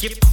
just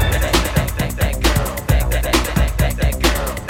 that girl, that girl, that girl, that girl.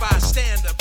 bystander